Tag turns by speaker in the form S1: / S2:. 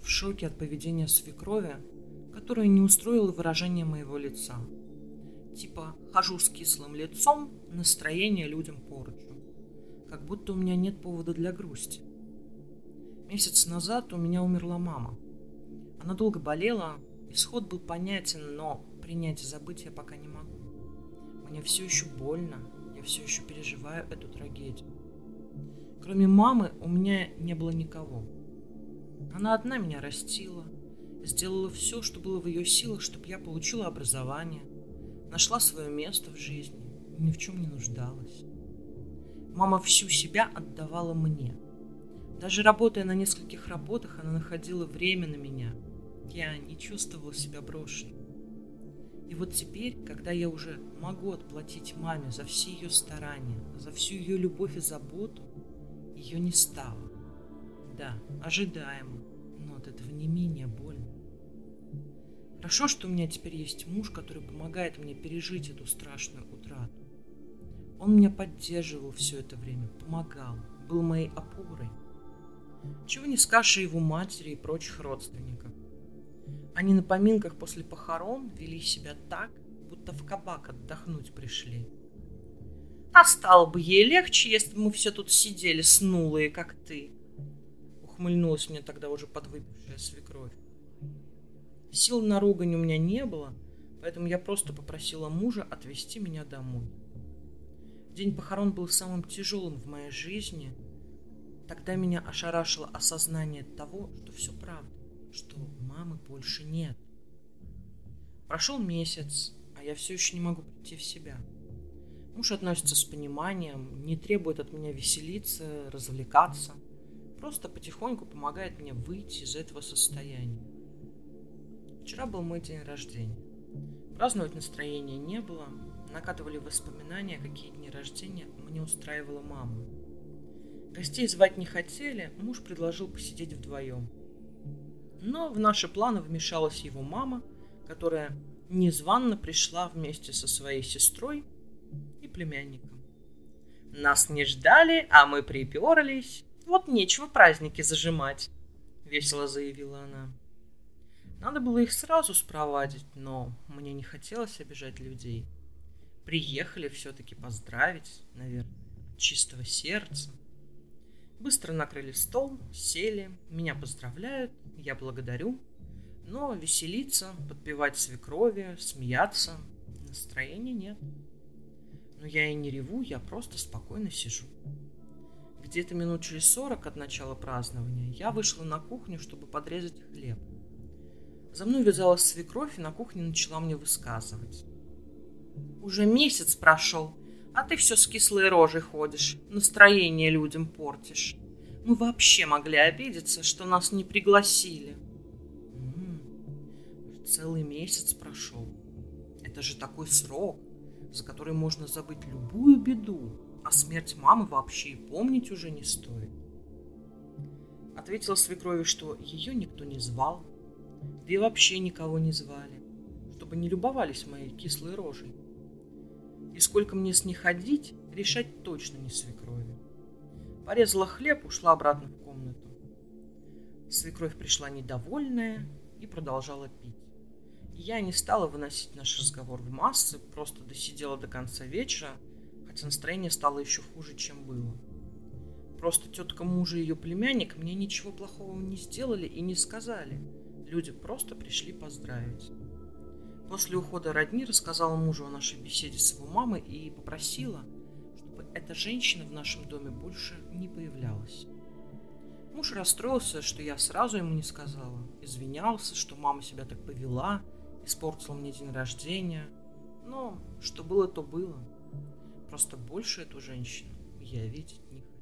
S1: в шоке от поведения свекрови, которое не устроило выражение моего лица. Типа хожу с кислым лицом, настроение людям порчу. Как будто у меня нет повода для грусти. Месяц назад у меня умерла мама. Она долго болела, исход был понятен, но принять и забыть я пока не могу. Мне все еще больно, я все еще переживаю эту трагедию. Кроме мамы у меня не было никого. Она одна меня растила, сделала все, что было в ее силах, чтобы я получила образование, нашла свое место в жизни, ни в чем не нуждалась. Мама всю себя отдавала мне. Даже работая на нескольких работах, она находила время на меня. Я не чувствовала себя брошенной. И вот теперь, когда я уже могу отплатить маме за все ее старания, за всю ее любовь и заботу, ее не стало. Да, ожидаемо, но от этого не менее больно. Хорошо, что у меня теперь есть муж, который помогает мне пережить эту страшную утрату. Он меня поддерживал все это время, помогал, был моей опорой. Чего не скажешь о его матери и прочих родственниках. Они на поминках после похорон вели себя так, будто в кабак отдохнуть пришли. А стало бы ей легче, если бы мы все тут сидели снулые, как ты. Ухмыльнулась мне тогда уже подвыпившая свекровь. Сил на ругань у меня не было, поэтому я просто попросила мужа отвезти меня домой. День похорон был самым тяжелым в моей жизни. Тогда меня ошарашило осознание того, что все правда что мамы больше нет. Прошел месяц, а я все еще не могу прийти в себя. Муж относится с пониманием, не требует от меня веселиться, развлекаться. Просто потихоньку помогает мне выйти из этого состояния. Вчера был мой день рождения. Праздновать настроения не было. Накатывали воспоминания, какие дни рождения мне устраивала мама. Гостей звать не хотели, муж предложил посидеть вдвоем – но в наши планы вмешалась его мама, которая незванно пришла вместе со своей сестрой и племянником. Нас не ждали, а мы приперлись. Вот нечего праздники зажимать, весело заявила она. Надо было их сразу спровадить, но мне не хотелось обижать людей. Приехали все-таки поздравить, наверное, от чистого сердца. Быстро накрыли стол, сели, меня поздравляют, я благодарю. Но веселиться, подпевать свекрови, смеяться настроения нет. Но я и не реву, я просто спокойно сижу. Где-то минут через сорок от начала празднования я вышла на кухню, чтобы подрезать хлеб. За мной вязалась свекровь и на кухне начала мне высказывать. Уже месяц прошел, а ты все с кислой рожей ходишь, настроение людям портишь. Мы вообще могли обидеться, что нас не пригласили. М-м, целый месяц прошел. Это же такой срок, за который можно забыть любую беду, а смерть мамы вообще и помнить уже не стоит. Ответила свекрови, что ее никто не звал, да и вообще никого не звали, чтобы не любовались моей кислой рожей. И сколько мне с ней ходить, решать точно не свекрови. Порезала хлеб, ушла обратно в комнату. Свекровь пришла недовольная и продолжала пить. Я не стала выносить наш разговор в массы, просто досидела до конца вечера, хотя настроение стало еще хуже, чем было. Просто тетка мужа и ее племянник мне ничего плохого не сделали и не сказали. Люди просто пришли поздравить. После ухода родни рассказала мужу о нашей беседе с его мамой и попросила, чтобы эта женщина в нашем доме больше не появлялась. Муж расстроился, что я сразу ему не сказала. Извинялся, что мама себя так повела, испортила мне день рождения. Но что было, то было. Просто больше эту женщину я видеть не хочу.